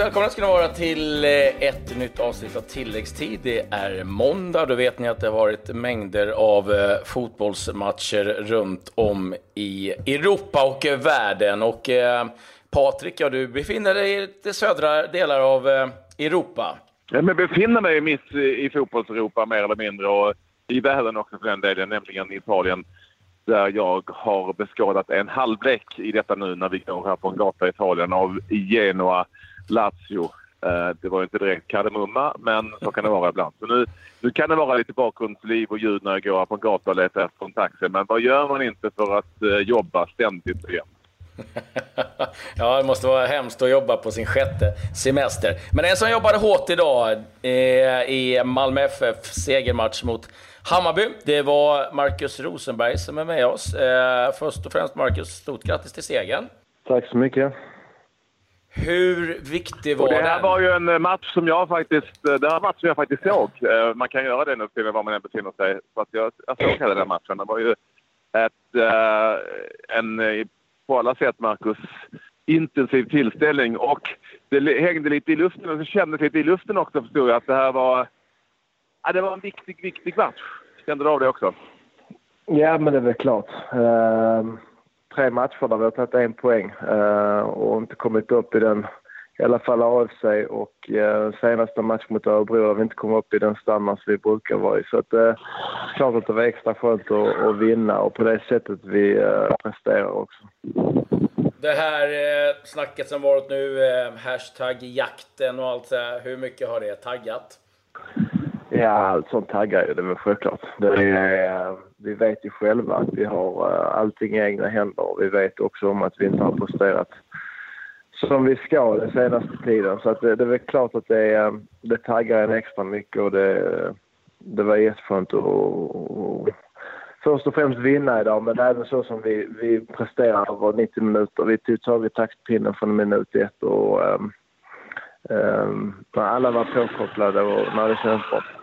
Välkomna ska ni vara till eh, ett nytt avsnitt av tilläggstid. Det är måndag. Då vet ni att det har varit mängder av eh, fotbollsmatcher runt om i Europa och världen. Och eh, Patrik, ja, du befinner dig i de södra delar av Europa. Ja, men befinner mig mitt i fotbolls-Europa mer eller mindre och i världen också för den delen, nämligen i Italien där jag har beskådat en halvlek i detta nu när vi går här på en gata i Italien av Genoa Lazio. Eh, det var inte direkt kardemumma, men så kan det vara ibland. Så nu, nu kan det vara lite bakgrundsliv och ljud när jag går på en gata och letar efter en taxi. Men vad gör man inte för att eh, jobba ständigt igen? ja, det måste vara hemskt att jobba på sin sjätte semester. Men en som jobbade hårt idag eh, i Malmö FF segermatch mot Hammarby. Det var Marcus Rosenberg som är med oss. Först och främst Marcus, stort grattis till segern. Tack så mycket. Hur viktig var den? Det här den? var ju en eh, match som jag faktiskt, eh, det här match som jag faktiskt såg. Eh, man kan göra det nu till var man än befinner sig. Så att jag, jag såg hela den matchen. Det var ju ett, en, på alla sätt, Marcus, intensiv tillställning. Och det hängde lite i luften och det kändes lite i luften också förstod jag att det här var ja, det var en viktig, viktig match. Kände du av det också? Ja, men det är väl klart. Uh, tre matcher där vi har tagit en poäng uh, och inte kommit upp i den, i alla fall AFC och uh, senaste match mot Örebro har vi inte kommit upp i den standard som vi brukar vara i. Så att, uh, klart att det var extra skönt att, att vinna och på det sättet vi uh, presterar också. Det här eh, snacket som varit nu, eh, hashtag jakten och allt så här, hur mycket har det taggat? Ja, allt sånt taggar ju, det är väl självklart. Det är, vi vet ju själva att vi har eh, allting i egna händer. och Vi vet också om att vi inte har presterat som vi ska den senaste tiden. Så att det, det är väl klart att det, eh, det taggar en extra mycket och det, det var jätteskönt att först och främst vinna idag, men även så som vi, vi presterade över 90 minuter. Vi tog tag i taktpinnen från minut ett och um, um, alla var påkopplade och när det kändes bra.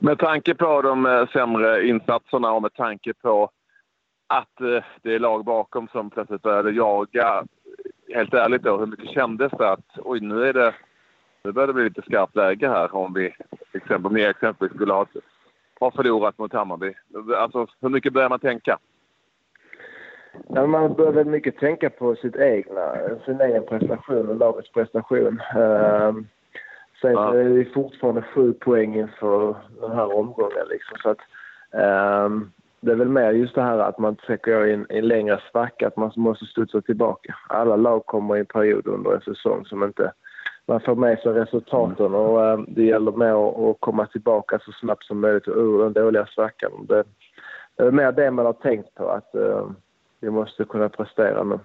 Med tanke på de eh, sämre insatserna och med tanke på att eh, det är lag bakom som plötsligt började jaga. Helt ärligt då, hur mycket kändes det att oj, nu är det nu börjar det bli lite skarpt läge här om vi exempel, om ni exempelvis skulle ha, ha förlorat mot Hammarby. Alltså, hur mycket börjar man tänka? Ja, man bör väl mycket tänka på sitt egna, sin egen prestation och lagets prestation. Uh, Sen ja. är det fortfarande sju poäng inför den här omgången. Liksom, så att, um, det är väl mer just det här att man försöker i en, en längre svacka, att man måste studsa tillbaka. Alla lag kommer i en period under en säsong som inte man får med sig resultaten och um, det gäller med att, komma tillbaka så snabbt som möjligt ur den dåliga svackan. Det, det är mer det man har tänkt på, att uh, vi måste kunna prestera nu.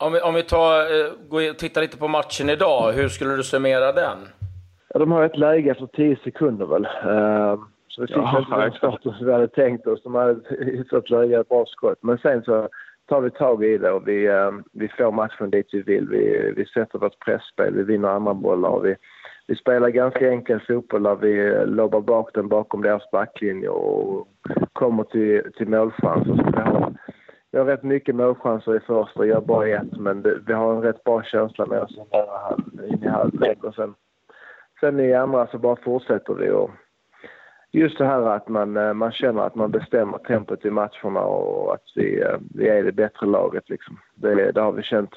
Om vi, om vi tar, eh, går och tittar lite på matchen idag, hur skulle du summera den? Ja, de har ett läge efter 10 sekunder väl. Uh, så vi fick ja, inte den starten som vi hade tänkt oss. De hade hyfsat läge, bra skott. Men sen så tar vi tag i det och vi, uh, vi får matchen dit vi vill. Vi, vi sätter vårt pressspel, vi vinner andra bollar och vi, vi spelar ganska enkel fotboll där vi lobbar bak den bakom deras backlinje och kommer till, till målchanser. Så vi har vi har rätt mycket målchanser i första, gör bara ett, men det, vi har en rätt bra känsla med oss in i halvlek och sen, sen i andra så bara fortsätter vi och just det här att man, eh, man känner att man bestämmer tempot i matcherna och att vi, eh, vi är det bättre laget liksom. Det, det har vi känt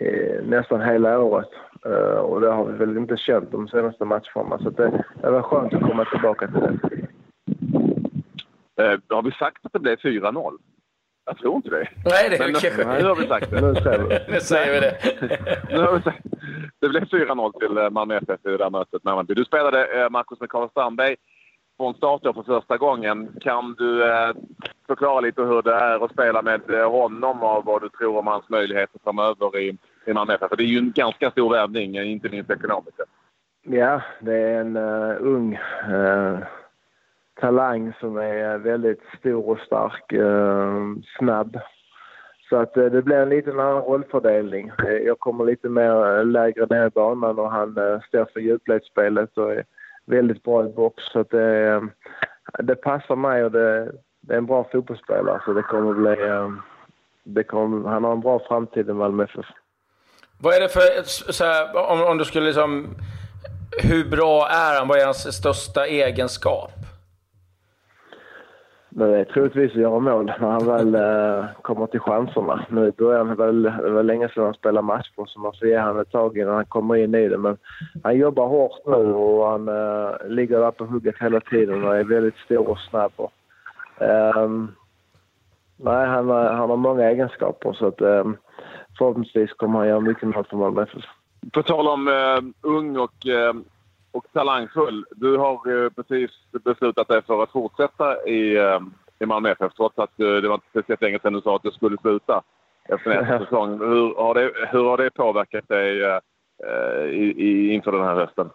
eh, nästan hela året eh, och det har vi väl inte känt de senaste matcherna så det, det var skönt att komma tillbaka till det. Har vi sagt att det blev 4-0? Jag tror inte det. Nej, det är okej. Nu har vi sagt det. Nu säger vi, nu säger vi det. nu har vi sagt. Det blev 4-0 till eh, Malmö FF i det där mötet med Hammarby. Du spelade, eh, Marcus, med Karl Strandberg från start för första gången. Kan du eh, förklara lite hur det är att spela med honom och vad du tror om hans möjligheter framöver i, i Malmö FF? För det är ju en ganska stor värvning, inte minst ekonomiskt. Ja, det är en uh, ung uh talang som är väldigt stor och stark, eh, snabb. Så att eh, det blir en liten annan rollfördelning. Eh, jag kommer lite mer eh, lägre ner i banan och han eh, står för djupledsspelet och är väldigt bra i box. Så att det, eh, det passar mig och det, det är en bra fotbollsspelare så det kommer bli... Det kommer, han har en bra framtid i Malmö FF. Vad är det för, så här, om, om du skulle liksom, hur bra är han? Vad är hans största egenskap? Men det är troligtvis att göra mål när han väl eh, kommer till chanserna. Nu i början var det var länge sedan han spelade matcher så man får ge honom ett tag innan han kommer in i det. Men han jobbar hårt nu och han äh, ligger där på hugget hela tiden och är väldigt stor och snabb. Och, äh, nej, han, eh, han har många egenskaper så att ähm, förhoppningsvis kommer han göra mycket mål för Malmö FF. På tal om ung och och talangfull. Du har eh, precis beslutat dig för att fortsätta i, eh, i Malmö FF trots att eh, det var inte speciellt länge sedan du sa att du skulle sluta efter nästa säsong. Hur har, det, hur har det påverkat dig i, i, inför den här hösten?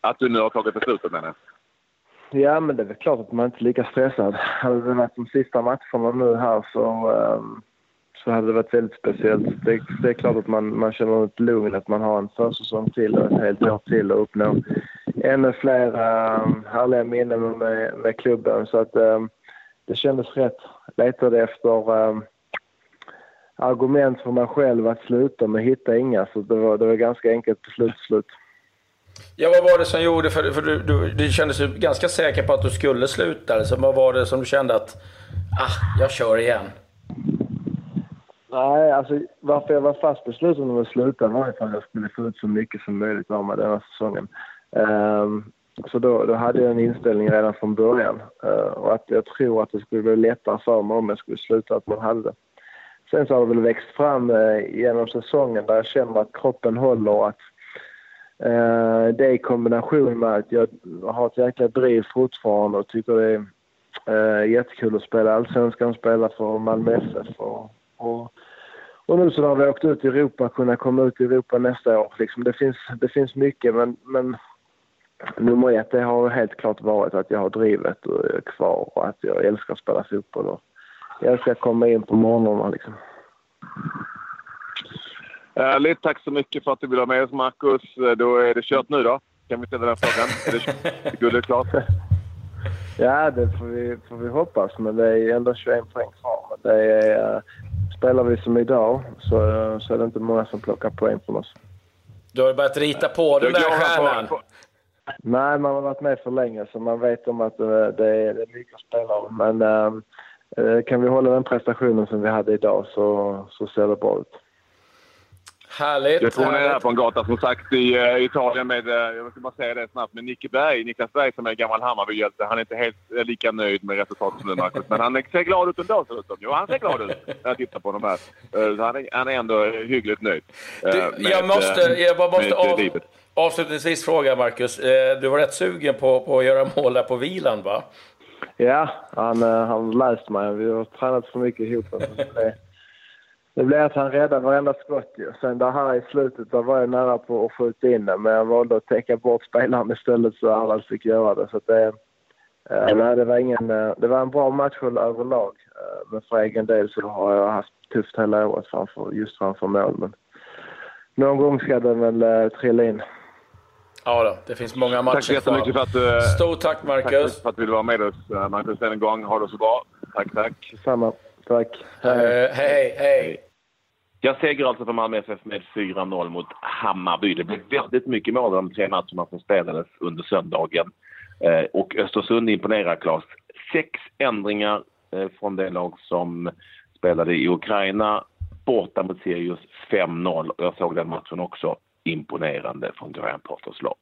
Att du nu har tagit beslutet menar jag. Ja, men det är väl klart att man inte är lika stressad. Hade det varit de sista matcherna nu här så um så hade det varit väldigt speciellt. Det, det är klart att man, man känner ett lugn att man har en försäsong till och ett helt år till och uppnå ännu fler um, härliga minnen med, med klubben. Så att um, det kändes rätt. Letade efter um, argument för mig själv att sluta men hittade inga så det var, det var ganska enkelt beslut till slut. Ja, vad var det som gjorde, för, för du, du, du kändes ju ganska säker på att du skulle sluta. Så vad var det som du kände att, ah, jag kör igen? Nej, alltså varför jag var fast besluten om att sluta var för att jag skulle få ut så mycket som möjligt av mig den här säsongen. Um, så då, då hade jag en inställning redan från början. Uh, och att jag tror att det skulle bli lättare för mig om jag skulle sluta att man hade det. Sen så har det väl växt fram uh, genom säsongen där jag känner att kroppen håller och att uh, det i kombination med att jag har ett jäkla driv fortfarande och tycker det är uh, jättekul att spela allsvenskan, spela för Malmö FF och och, och nu så när vi åkt ut i Europa, kunna komma ut i Europa nästa år. Liksom, det, finns, det finns mycket men, men nummer ett det har helt klart varit att jag har drivet kvar och att jag älskar att spela fotboll. Och jag älskar att komma in på morgnarna liksom. Ärligt, tack så mycket för att du ville ha med oss Marcus. Då är det kört nu då. Kan vi ställa den frågan? Är det guldet klart? Ja, det får vi, får vi hoppas. Men det är ändå 21 poäng kvar. Det är, spelar vi som idag så, så är det inte många som plockar poäng från oss. Du har börjat rita på den där stjärnan. Nej, man har varit med för länge så man vet om att eh, det är, det är mycket att spela om. Men äh, kan vi hålla den prestationen som vi hade idag så, så ser det bra ut. Härligt. Jag tror hon är här på en gata som sagt i uh, Italien med, uh, jag ska bara säga det snabbt, med Nicke Berg. Niklas Berg som är gammal Hammarbyhjälte. Han är inte helt uh, lika nöjd med resultatet som nu Marcus. Men han ser glad ut ändå ser ut Jo, han ser glad ut när jag tittar på honom här. han, är, han är ändå hyggligt nöjd. Du, med, jag måste, jag bara måste av, avslutningsvis fråga Marcus. Du var rätt sugen på, på att göra mål där på vilan va? Ja, han har läst mig. Vi har tränat för mycket ihop. Det blev att han räddade varenda skott ju. Sen det här i slutet, där var jag nära på att skjuta in den, men jag valde att täcka bort spelaren istället så alla fick göra det. Så det, eh, nej, det, var ingen, eh, det var en bra match överlag. Eh, men för egen del så har jag haft tufft hela året framför, just framför mål. Men någon gång ska det väl eh, trilla in. Ja då, det finns många matcher Tack så jättemycket för att du... Stort tack Marcus! Tack för att du ville vara med oss Marcus en gång. Ha det så bra. Tack, tack. Samma. Tack. Hej, hej. hej. hej. Jag seger alltså för Malmö FF med 4-0 mot Hammarby. Det blev väldigt mycket mål de tre matcherna som spelades under söndagen. Eh, och Östersund imponerar, Claes. Sex ändringar eh, från det lag som spelade i Ukraina. Borta mot Sirius 5-0. Jag såg den matchen också. Imponerande från Graham Potters lag.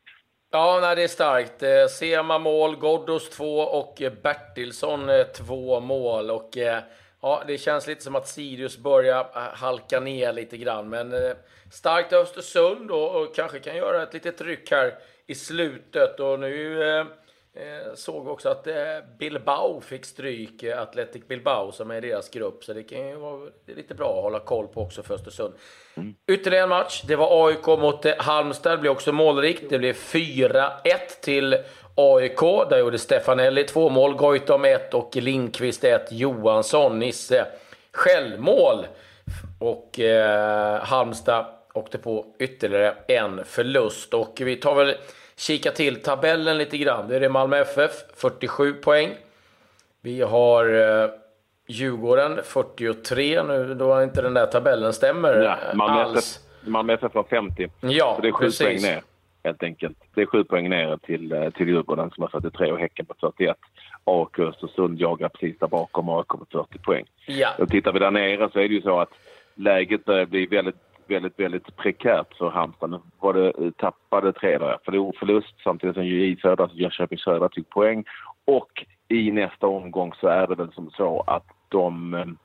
Ja, nej, det är starkt. Eh, Sema mål, Ghoddos två och Bertilsson två mål. Och Ja, det känns lite som att Sirius börjar äh, halka ner lite grann. Men eh, starkt Östersund och, och, kanske kan göra ett litet tryck här i slutet. Och nu eh, eh såg vi också att eh, Bilbao fick stryk, eh, Athletic Bilbao som är deras grupp. Så det kan ju vara lite bra att hålla koll på också för Östersund. Mm. Ytterligare en match. Det var AIK mot Halmstad. Det blev också målrikt. Det blev 4-1 till AIK, där gjorde Stefanelli två mål, Goitom ett och Lindqvist ett, Johansson, Nisse självmål. Och eh, Halmstad åkte på ytterligare en förlust. Och vi tar väl kika till tabellen lite grann. Det är det Malmö FF, 47 poäng. Vi har eh, Djurgården, 43. Nu då inte den där tabellen stämmer ja, Malmö alls. Malmö FF har 50. Ja, så det är sju precis. poäng ner helt enkelt. Det är sju poäng ner till, eh, till Djurgården som har 43 och Häcken på 41. AIK och Östersund jagar precis där bakom AIK på 40 poäng. Ja. Och tittar vi där nere så är det ju så att läget börjar bli väldigt, väldigt, väldigt prekärt för Halmstad. Nu var det eh, tappade tre där, förlor, förlust samtidigt som JI Södra, Jönköping Södra tog poäng. Och i nästa omgång så är det väl som så att de, eh, nej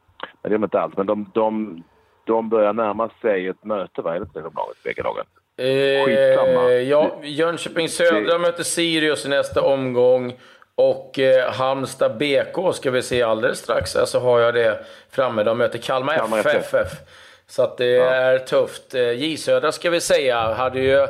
det är inte allt, men de, de, de börjar närma sig ett möte, vad är det till de laget, bägge lagen? Skitsamma. Eh, ja, Jönköping Södra möter Sirius i nästa omgång. Och eh, Halmstad BK ska vi se alldeles strax. Alltså har jag det framme. De möter Kalmar, Kalmar FF. Så att det är tufft. Eh, J Södra ska vi säga hade ju...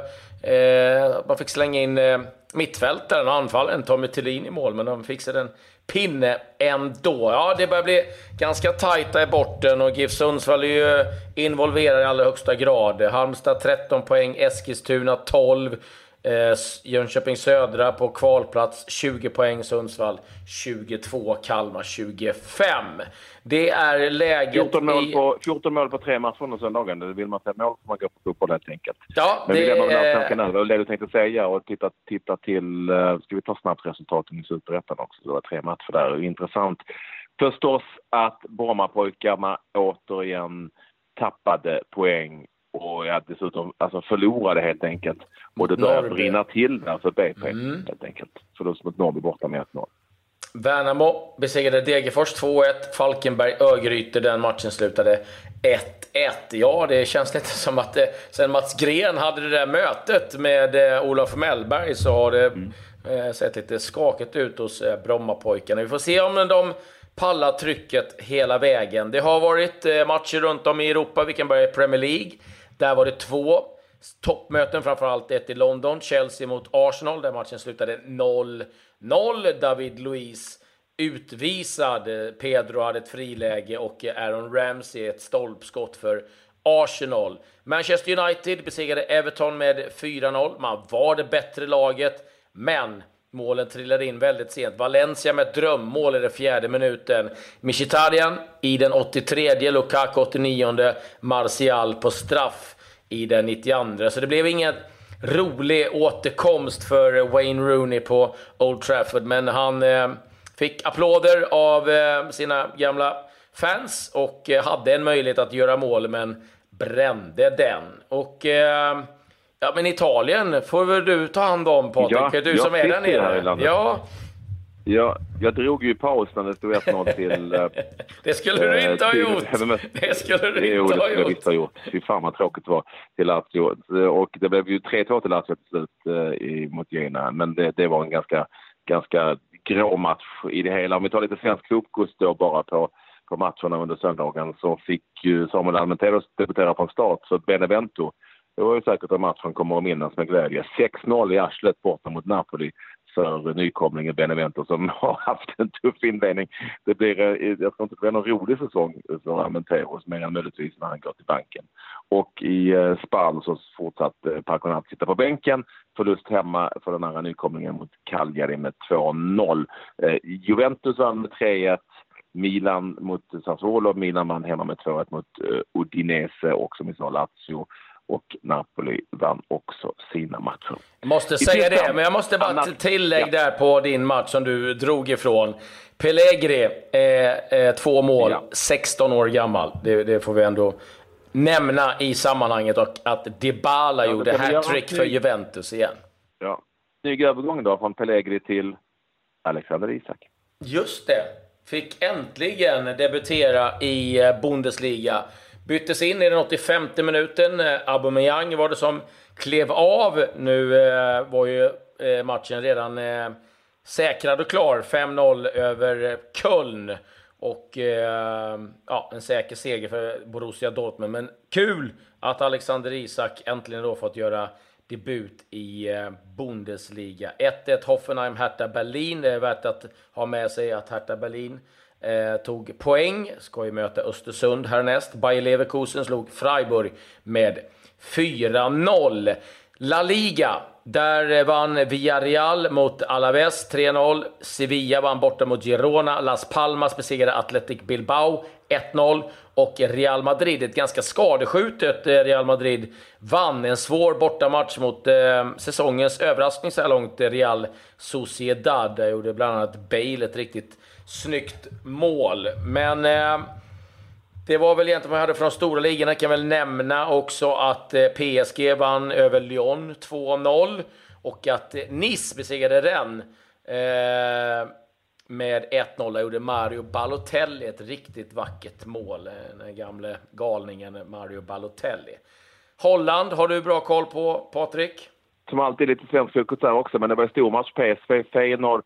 Eh, man fick slänga in eh, mittfältaren, anfallaren Tommy Thelin i mål, men de fixade en pinne ändå. Ja, det börjar bli ganska tajta i borten och GIF Sundsvall är ju involverade i allra högsta grad. Halmstad 13 poäng, Eskilstuna 12. Eh, Jönköping Södra på kvalplats 20 poäng, Sundsvall 22, Kalmar 25. Det är läget 14 mål, i... på, 14 mål på tre matcher under söndagen. Det vill man säga mål får man gå på fotboll helt enkelt. Ja, Men vi det lämnar den här. Det det du tänkte säga och titta, titta till... eh, Ska vi ta snabbt resultaten i Superettan också? Det var tre matcher där. Intressant förstås att Brommapojkarna återigen tappade poäng och ja, dessutom alltså förlorade helt enkelt. Och det Norrby. brinna till där för BP Mm. helt enkelt. Förlust mot Norrby borta med 1-0. Värnamo besegrade Degerfors 2-1. Falkenberg Örgryte. Den matchen slutade 1-1. Ja, det känns lite som att eh, sen Mats Gren hade det där mötet med eh, Olof Mellberg så har det eh, sett lite skakigt ut hos eh, Brommapojkarna. Vi får se om de pallar trycket hela vägen. Det har varit matcher runt om i Europa. Vi kan börja i Premier League. Där var det två toppmöten, framförallt ett i London. Chelsea mot Arsenal, där matchen slutade 0-0. David Luiz utvisad. Pedro hade ett friläge och Aaron Ramsey ett stolpskott för Arsenal. Manchester United besegrade Everton med 4-0. Man var det bättre laget, men målen trillade in väldigt sent. Valencia med ett drömmål i den fjärde minuten. Mkhitaryan i den 83, Lukaku 89, Martial på straff i den 92. Så det blev ingen rolig återkomst för Wayne Rooney på Old Trafford, men han eh, fick applåder av eh, sina gamla fans och eh, hade en möjlighet att göra mål, men brände den. Och eh, ja, men Italien får väl du ta hand om Patrik? Ja, det du som är där sitter här i nere. landet. Ja, Jag, jag drog ju paus när det stod 1-0 till... eh, det skulle du Eh, inte ha till- gjort. Ja, Det skulle du inte det ha skulle jag gjort. visst ha gjort. Fy fan vad tråkigt det var till Lazio. Och det blev ju 3-2 till Lazio till slut eh, i, mot Genoa. Men det, det var en ganska, ganska grå match i det hela. Om vi tar lite svensk fotboll då bara på, på matcherna under söndagen så fick ju Samuel Almenteros debutera från start. Så Benevento, det var ju säkert en match som kommer att minnas med glädje. 6-0 i arslet borta mot Napoli för nykomlingen Benevento som har haft en tuff inledning. Det blir, eh, jag tror inte det blir någon rolig säsong för Armenteros mer än möjligtvis när han går till banken. Och i eh, Spal så fortsatte Parkonat sitta på bänken. Förlust hemma för den andra nykomlingen mot Cagliari med 2-0. Eh, Juventus vann med 3-1. Milan mot Sassuolo. Milan vann hemma med 2-1 mot Udinese och som vi sa Lazio. Och Napoli vann också sina matcher. Jag måste säga Tyskland. det, men jag måste bara Annars- tillägg Ja. där på din match som du drog ifrån. Pellegri, eh, eh, två mål, Ja. 16 år gammal. Det, det får vi ändå nämna i sammanhanget. Och att Dybala Ja, gjorde hattrick för Juventus igen. Ja. Snygg övergång då från Pellegri till Alexander Isak. Just det. Fick äntligen debutera i eh, Bundesliga. Byttes in i den 85 minuten. Eh, Aubameyang var det som klev av. Nu eh, var ju eh, matchen redan säkrad och klar. 5-0 över Köln. Och eh, ja, en säker seger för Borussia Dortmund. Men kul att Alexander Isak äntligen då fått göra debut i eh, Bundesliga. 1-1 Hoffenheim, Hertha Berlin. Det är värt att ha med sig att Hertha Berlin eh, tog poäng. Ska ju möta Östersund härnäst. Bayer Leverkusen slog Freiburg med 4-0. La Liga. Där vann Villarreal mot Alaves 3-0. Sevilla vann borta mot Girona. Las Palmas besegrade Athletic Bilbao 1-0. Och Real Madrid, ett ganska skadeskjutet eh, Real Madrid, vann en svår bortamatch mot eh, säsongens överraskning så här långt, Real Sociedad. Där gjorde bland annat Bale ett riktigt snyggt mål. Men eh, det var väl egentligen vad jag hade från de stora ligorna. Jag kan väl nämna också att eh, PSG vann över Lyon 2-0 och att eh, Nice besegrade Rennes eh, med 1-0. gjorde Mario Balotelli ett riktigt vackert mål. Eh, den gamle galningen Mario Balotelli. Holland har du bra koll på, Patrik? Som alltid lite svensk fokus där också, men det var en stor match. PSV, Feyenoord,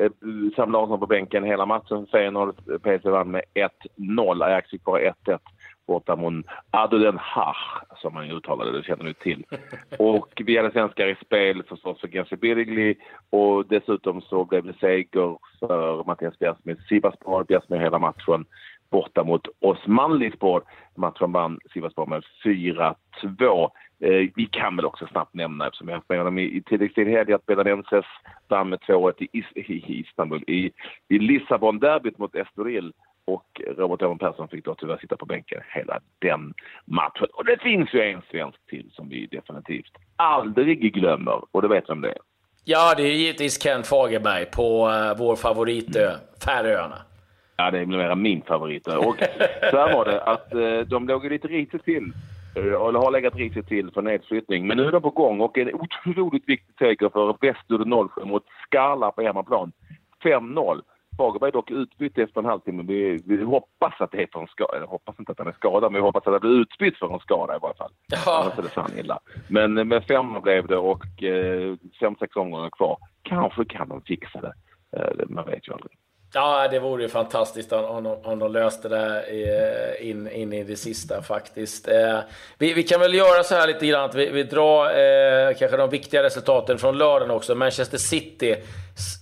Eh, Sam Larsson på bänken hela matchen. Feyenoord, PSV vann med 1-0. Ajax fick bara 1-1 borta mot Adulen Hach, som man uttalade det, känner du till. Och vi hade svenskar i spel förstås för Gensi Birgli och dessutom så blev det seger för Mattias Bjärsmyr Sivasspor. Bjärsmyr hela matchen borta mot Osmanlispor. Matchen vann Sivasspor med 4-2. Eh, vi kan väl också snabbt nämna, eftersom vi har haft med honom i, i tilläggstid i helgen, att Belenenses vann med 2-1 i, i, i Istanbul. I, i Lissabon-derbyt mot Estoril och Robert Öhman Persson fick då tyvärr sitta på bänken hela den matchen. Och det finns ju en svensk till som vi definitivt aldrig glömmer och det vet vem det är. Ja, det är givetvis Kent Fagerberg på uh, vår favoritö, Färöarna. Ja, det är mera min favoritö. Och så här var det att uh, de låg lite risigt till uh, eller har legat risigt till för nedflyttning. Men nu är de på gång och en otroligt viktig seger för Västur 07 mot Skala på hemmaplan. 5-0. Fagerberg dock utbytt efter en halvtimme. Vi, vi hoppas att det för en skada. Jag hoppas inte att han är skadad, men vi hoppas att det blir utbytt för en skada i varje fall. Ja. Annars är det fan illa. Men med fem blev det och eh, fem, sex omgångar kvar. Kanske kan de fixa det. Eh, man vet ju aldrig. Ja, det vore ju fantastiskt om, om, om de löste det in, in i det sista faktiskt. Eh, vi, vi, kan väl göra så här lite grann att vi, vi drar eh, kanske de viktiga resultaten från lördagen också. Manchester City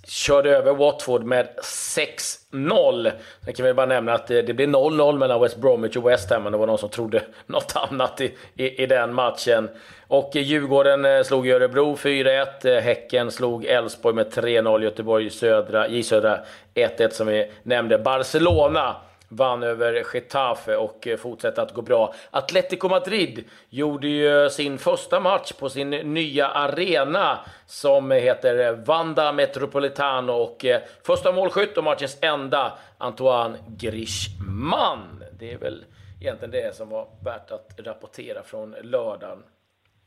körde över Watford med 6-0. Sen kan vi bara nämna att det, det blev 0-0 mellan West Bromwich och West Ham, men det var någon som trodde något annat i, i, i den matchen. Och Djurgården eh, slog Örebro 4-1, eh, Häcken slog Elfsborg med 3-0, Göteborg södra, J Södra 1-1 som vi nämnde. Barcelona vann över Getafe och eh, fortsätter att gå bra. Atletico Madrid gjorde ju sin första match på sin nya arena som heter eh, Vanda Metropolitano och eh, första målskytt och matchens enda Antoine Griezmann. Det är väl egentligen det som var värt att rapportera från lördagen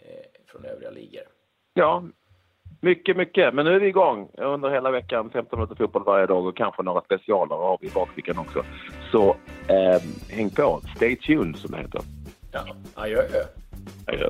Eh, från övriga ligor. Ja, mycket, mycket. Men nu är vi igång under hela veckan. 15 minuter fotboll varje dag och kanske några specialer har vi i bakfickan också. Så eh, häng på. Stay tuned som det heter. Ja, adjö. Adjö.